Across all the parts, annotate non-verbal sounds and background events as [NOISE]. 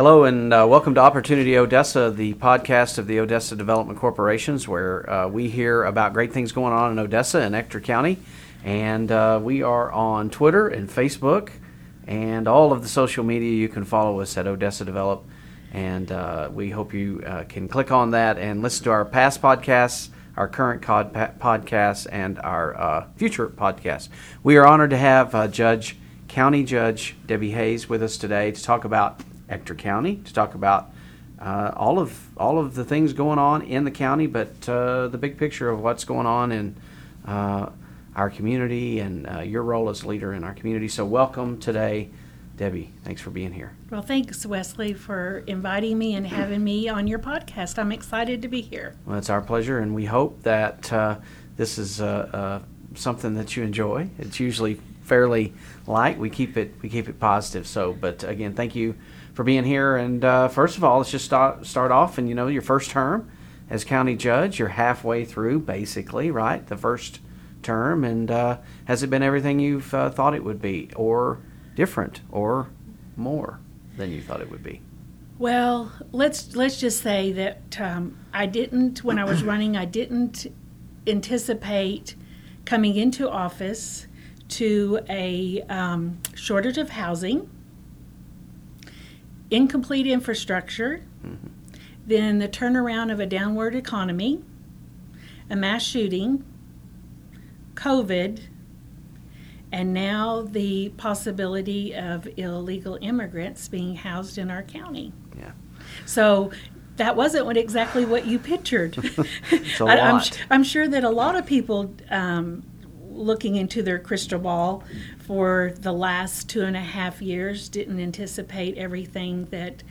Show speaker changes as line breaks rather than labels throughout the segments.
Hello and uh, welcome to Opportunity Odessa, the podcast of the Odessa Development Corporations, where uh, we hear about great things going on in Odessa and Ector County. And uh, we are on Twitter and Facebook and all of the social media. You can follow us at Odessa Develop. And uh, we hope you uh, can click on that and listen to our past podcasts, our current cod- podcasts, and our uh, future podcasts. We are honored to have Judge, County Judge Debi Hayes with us today to talk about Ector County to talk about uh, all of all of the things going on in the county, but uh, the big picture of what's going on in uh, our community and uh, your role as leader in our community. So, welcome today, Debi. Thanks for being here.
Well, thanks, Wesley, for inviting me and having me on your podcast. I'm excited to be here.
Well, it's our pleasure, and we hope that uh, this is uh, something that you enjoy. It's usually fairly light. We keep it we keep it positive. So, but again, thank you for being here. And uh, first of all, let's just start start off. And you know, your first term as county judge, you're halfway through, basically, right? The first term, and uh, has it been everything you've uh, thought it would be, or different, or more than you thought it would be?
Well, let's let's just say that um, I didn't when I was [CLEARS THROAT] running. I didn't anticipate coming into office to a um, shortage of housing incomplete infrastructure, mm-hmm. then the turnaround of a downward economy, a mass shooting, COVID, and now the possibility of illegal immigrants being housed in our county.
Yeah.
So that wasn't what exactly what you pictured. [LAUGHS]
it's a [LAUGHS] lot.
I'm, I'm, sure that a lot of people um, looking into their crystal ball for the last two and a half years didn't anticipate everything that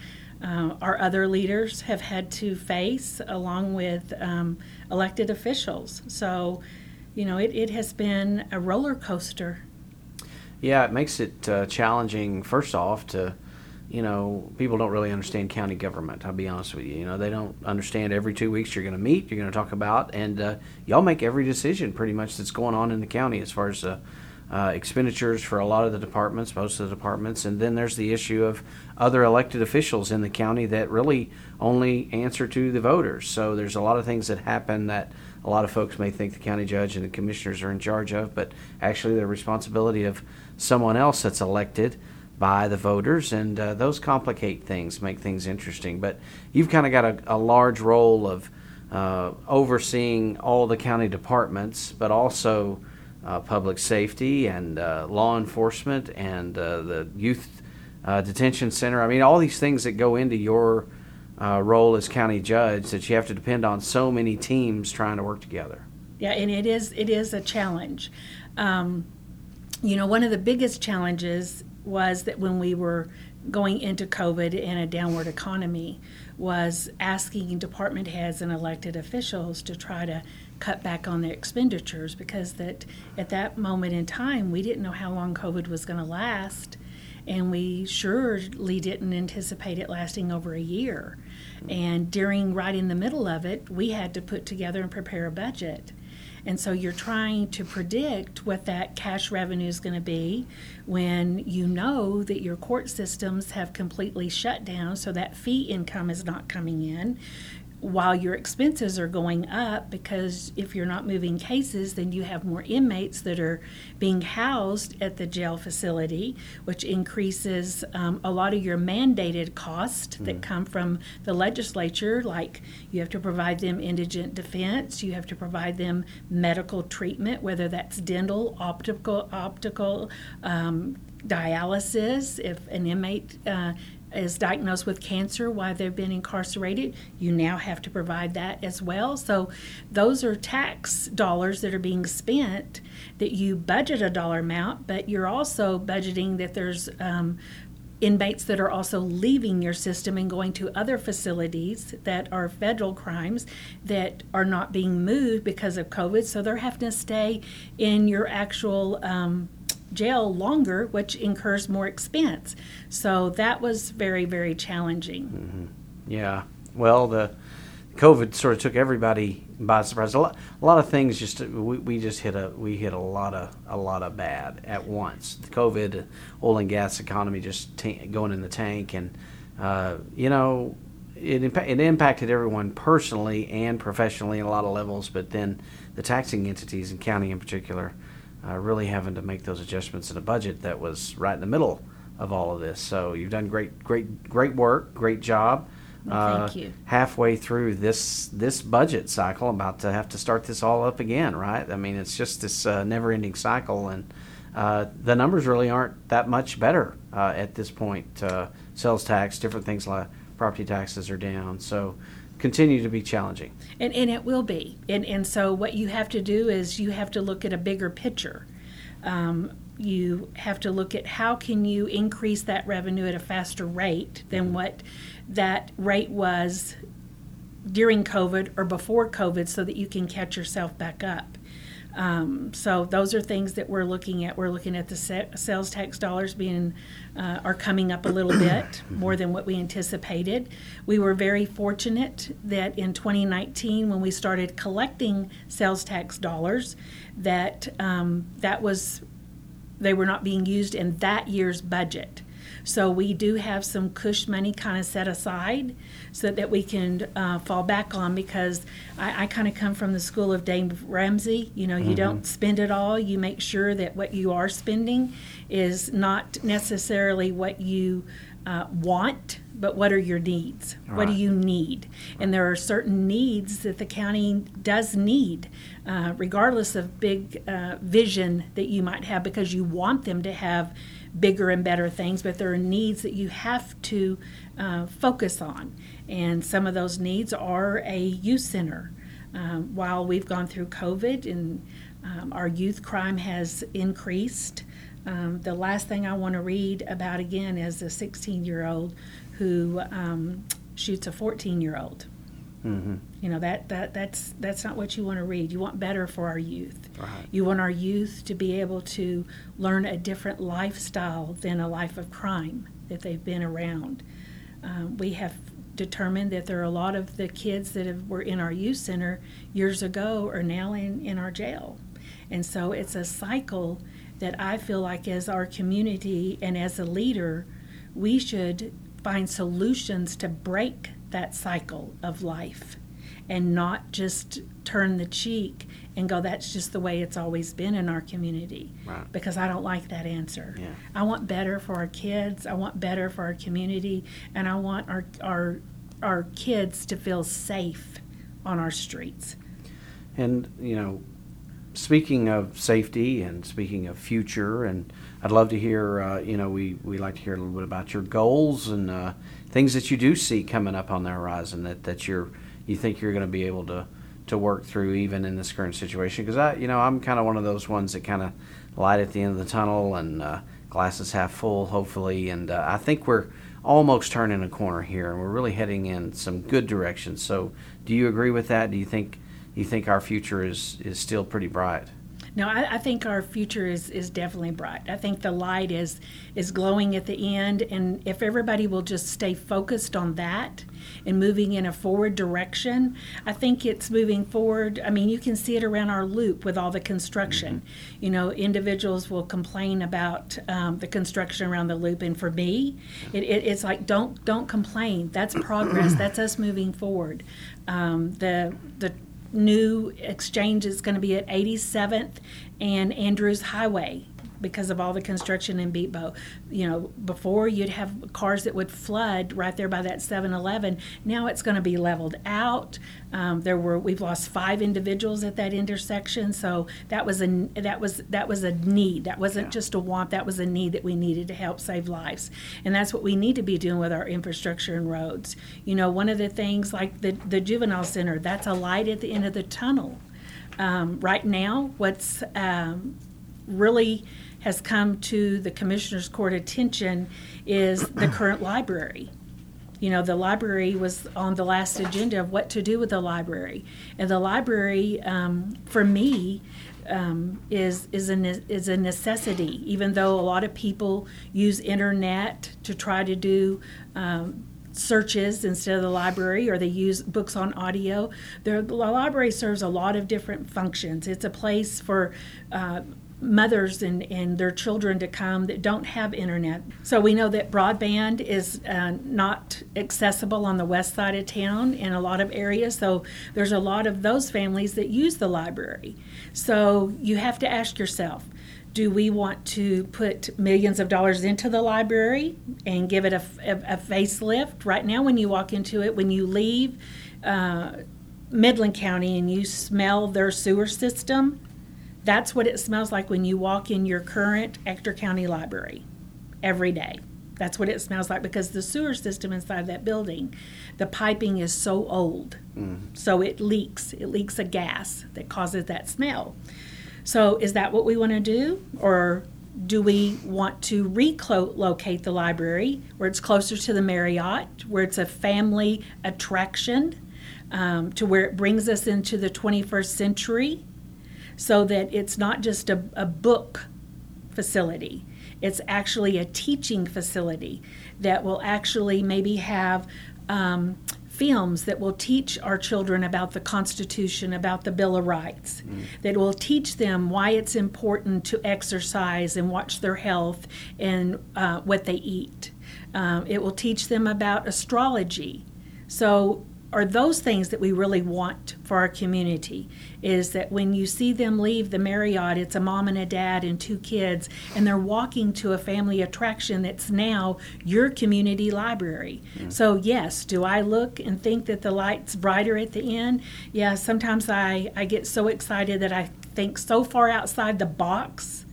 uh, our other leaders have had to face along with um, elected officials. So, you know, it, it has been a roller coaster.
Yeah, it makes it uh, challenging, first off, to you know, people don't really understand county government. I'll be honest with you. You know, they don't understand every two weeks you're going to meet, you're going to talk about, and uh, y'all make every decision pretty much that's going on in the county as far as uh, uh, expenditures for a lot of the departments, most of the departments, and then there's the issue of other elected officials in the county that really only answer to the voters. So there's a lot of things that happen that a lot of folks may think the county judge and the commissioners are in charge of, but actually the responsibility of someone else that's elected by the voters, and uh, those complicate things, make things interesting. But you've kind of got a, a, large role of uh, overseeing all the county departments, but also uh, public safety and uh, law enforcement and uh, the youth uh, detention center. I mean, all these things that go into your role as county judge that you have to depend on so many teams trying to work together.
Yeah, and it is it is a challenge. Um, you know, one of the biggest challenges was that when we were going into COVID and a downward economy, was asking department heads and elected officials to try to cut back on their expenditures because that at that moment in time we didn't know how long COVID was going to last, and we surely didn't anticipate it lasting over a year. And during right in the middle of it, we had to put together and prepare a budget. And so you're trying to predict what that cash revenue is going to be when you know that your court systems have completely shut down, so that fee income is not coming in while your expenses are going up because if you're not moving cases then you have more inmates that are being housed at the jail facility which increases um, a lot of your mandated costs mm-hmm. that come from the legislature like you have to provide them indigent defense you have to provide them medical treatment whether that's dental optical optical um, dialysis if an inmate uh, is diagnosed with cancer while they've been incarcerated, you now have to provide that as well. So those are tax dollars that are being spent that you budget a dollar amount, but you're also budgeting that there's um, inmates that are also leaving your system and going to other facilities that are federal crimes that are not being moved because of COVID. So they're having to stay in your actual um, jail longer, which incurs more expense. So that was very, very challenging.
Mm-hmm. Yeah. Well, the COVID sort of took everybody by surprise. A lot, a lot of things just we, we just hit a we hit a lot of a lot of bad at once. The COVID, oil and gas economy just t- going in the tank, and uh, you know, it, it impacted everyone personally and professionally in a lot of levels, but then the taxing entities and county in particular uh, really having to make those adjustments in a budget that was right in the middle of all of this. So you've done great, great, great work, great job.
Well, thank you.
Halfway through this this budget cycle, I'm about to have to start this all up again, right? I mean, it's just this uh, never-ending cycle, and uh, the numbers really aren't that much better uh, at this point. Uh, sales tax, different things like property taxes are down, so continue to be challenging.
And, and it will be. And, and so what you have to do is you have to look at a bigger picture. Um, you have to look at how can you increase that revenue at a faster rate than what that rate was during COVID or before COVID so that you can catch yourself back up. Um, so those are things that we're looking at. We're looking at the sales tax dollars being uh, are coming up a little [CLEARS THROAT] bit more than what we anticipated. We were very fortunate that in 2019, when we started collecting sales tax dollars, that um, that was they were not being used in that year's budget. So we do have some cush money kind of set aside so that we can uh, fall back on because I, I kind of come from the school of Dave Ramsey. You know, you mm-hmm. don't spend it all. You make sure that what you are spending is not necessarily what you uh, want, but what are your needs? Right. What do you need? And there are certain needs that the county does need, uh, regardless of big uh, vision that you might have, because you want them to have bigger and better things, but there are needs that you have to uh, focus on. And some of those needs are a youth center. Um, while we've gone through COVID and um, our youth crime has increased, um, the last thing I want to read about again is a 16 year old who um, shoots a 14 year old. Mm-hmm. You know that that that's that's not what you want to read. You want better for our youth. Right. You want our youth to be able to learn a different lifestyle than a life of crime that they've been around. Um, we have determined that there are a lot of the kids that have, were in our youth center years ago are now in, in our jail. And so it's a cycle that I feel like as our community and as a leader, we should find solutions to break that cycle of life and not just turn the cheek and go that's just the way it's always been in our community right. because i don't like that answer yeah. i want better for our kids i want better for our community and i want our our our kids to feel safe on our streets
and you know speaking of safety and speaking of future and i'd love to hear uh, you know we, we like to hear a little bit about your goals and uh, things that you do see coming up on the horizon that, that you're you think you're going to be able to to work through even in this current situation. Because I you know I'm kind of one of those ones that kind of light at the end of the tunnel and uh, glasses half full hopefully and uh, I think we're almost turning a corner here and we're really heading in some good directions. So do you agree with that? Do you think you think our future is is still pretty bright
no, I, I, think our future is, is definitely bright. I think the light is is glowing at the end, and if everybody will just stay focused on that and moving in a forward direction, I think it's moving forward. I mean, you can see it around our loop with all the construction. Mm-hmm. You know, individuals will complain about um, the construction around the loop, and for me, it, it, it's like don't don't complain. That's progress. [CLEARS THROAT] That's us moving forward. Um, the the new exchange is going to be at 87th and Andrews Highway because of all the construction in Beatbo. You know, before you'd have cars that would flood right there by that 7-Eleven. Now it's going to be leveled out. Um, there were we've lost five individuals at that intersection, so that was a that was that was a need. That wasn't yeah. just a want. That was a need that we needed to help save lives, and that's what we need to be doing with our infrastructure and roads. You know, one of the things like the the juvenile center, that's a light at the end of the tunnel. Um, right now, what's um, really has come to the Commissioner's Court attention is the [CLEARS THROAT] current library. You know, the library was on the last agenda of what to do with the library. And the library, um, for me, um, is is a is a necessity. Even though a lot of people use internet to try to do um, searches instead of the library, or they use books on audio, the, the library serves a lot of different functions. It's a place for uh, mothers and, and their children to come that don't have internet. So we know that broadband is uh, not accessible on the west side of town in a lot of areas. So there's a lot of those families that use the library. So you have to ask yourself, do we want to put millions of dollars into the library and give it a, a, a facelift? Right now, when you walk into it, when you leave uh, Midland County and you smell their sewer system, that's what it smells like when you walk in your current Ector County Library every day. That's what it smells like because the sewer system inside that building, the piping is so old. Mm. So it leaks. It leaks a gas that causes that smell. So is that what we want to do? Or do we want to relocate the library where it's closer to the Marriott, where it's a family attraction, um, to where it brings us into the 21st century? So that it's not just a, a book facility, it's actually a teaching facility that will actually maybe have um, films that will teach our children about the Constitution, about the Bill of Rights, mm. that will teach them why it's important to exercise and watch their health and uh, what they eat. Um, it will teach them about astrology. So are those things that we really want for our community is that when you see them leave the Marriott, it's a mom and a dad and two kids, and they're walking to a family attraction that's now your community library. Mm. So, yes, do I look and think that the light's brighter at the end? Yeah, sometimes I, I get so excited that I think so far outside the box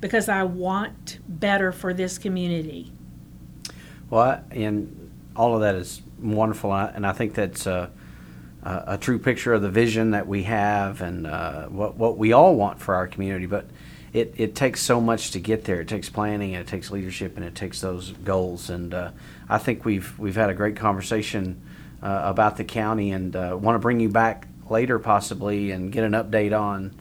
because I want better for this community.
Well, and all of that is wonderful, and I think that's a, a, true picture of the vision that we have and uh, what what we all want for our community. But it, it takes so much to get there. It takes planning, and it takes leadership, and it takes those goals. And uh, I think we've we've had a great conversation uh, about the county, and uh, want to bring you back later possibly and get an update on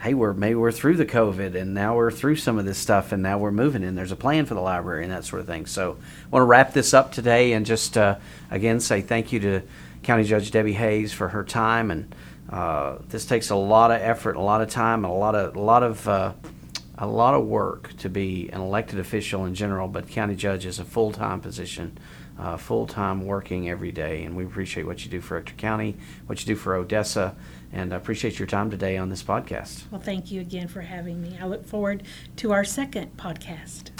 hey, we're maybe we're through the COVID and now we're through some of this stuff and now we're moving and there's a plan for the library and that sort of thing. So I want to wrap this up today and just uh, again say thank you to County Judge Debi Hayes for her time and uh, this takes a lot of effort, a lot of time, and a lot of a lot of uh, a lot of work to be an elected official in general. But county judge is a full time position uh, full time working every day. And we appreciate what you do for Ector County, what you do for Odessa, and I appreciate your time today on this podcast.
Well, thank you again for having me. I look forward to our second podcast.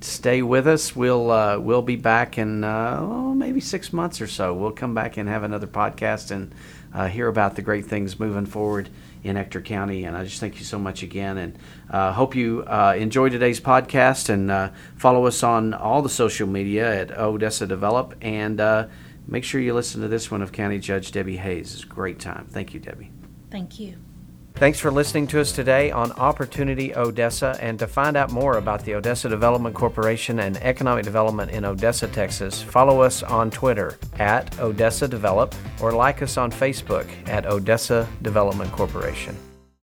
Stay with us. We'll uh, we'll be back in uh, oh, maybe six months or so. We'll come back and have another podcast and uh, hear about the great things moving forward in Ector County. And I just thank you so much again, and uh, hope you uh, enjoy today's podcast and uh, follow us on all the social media at Odessa Develop, and uh, make sure you listen to this one of County Judge Debi Hayes. It's a great time. Thank you, Debi.
Thank you.
Thanks for listening to us today on Opportunity Odessa. And to find out more about the Odessa Development Corporation and economic development in Odessa, Texas, follow us on Twitter at Odessa Develop or like us on Facebook at Odessa Development Corporation.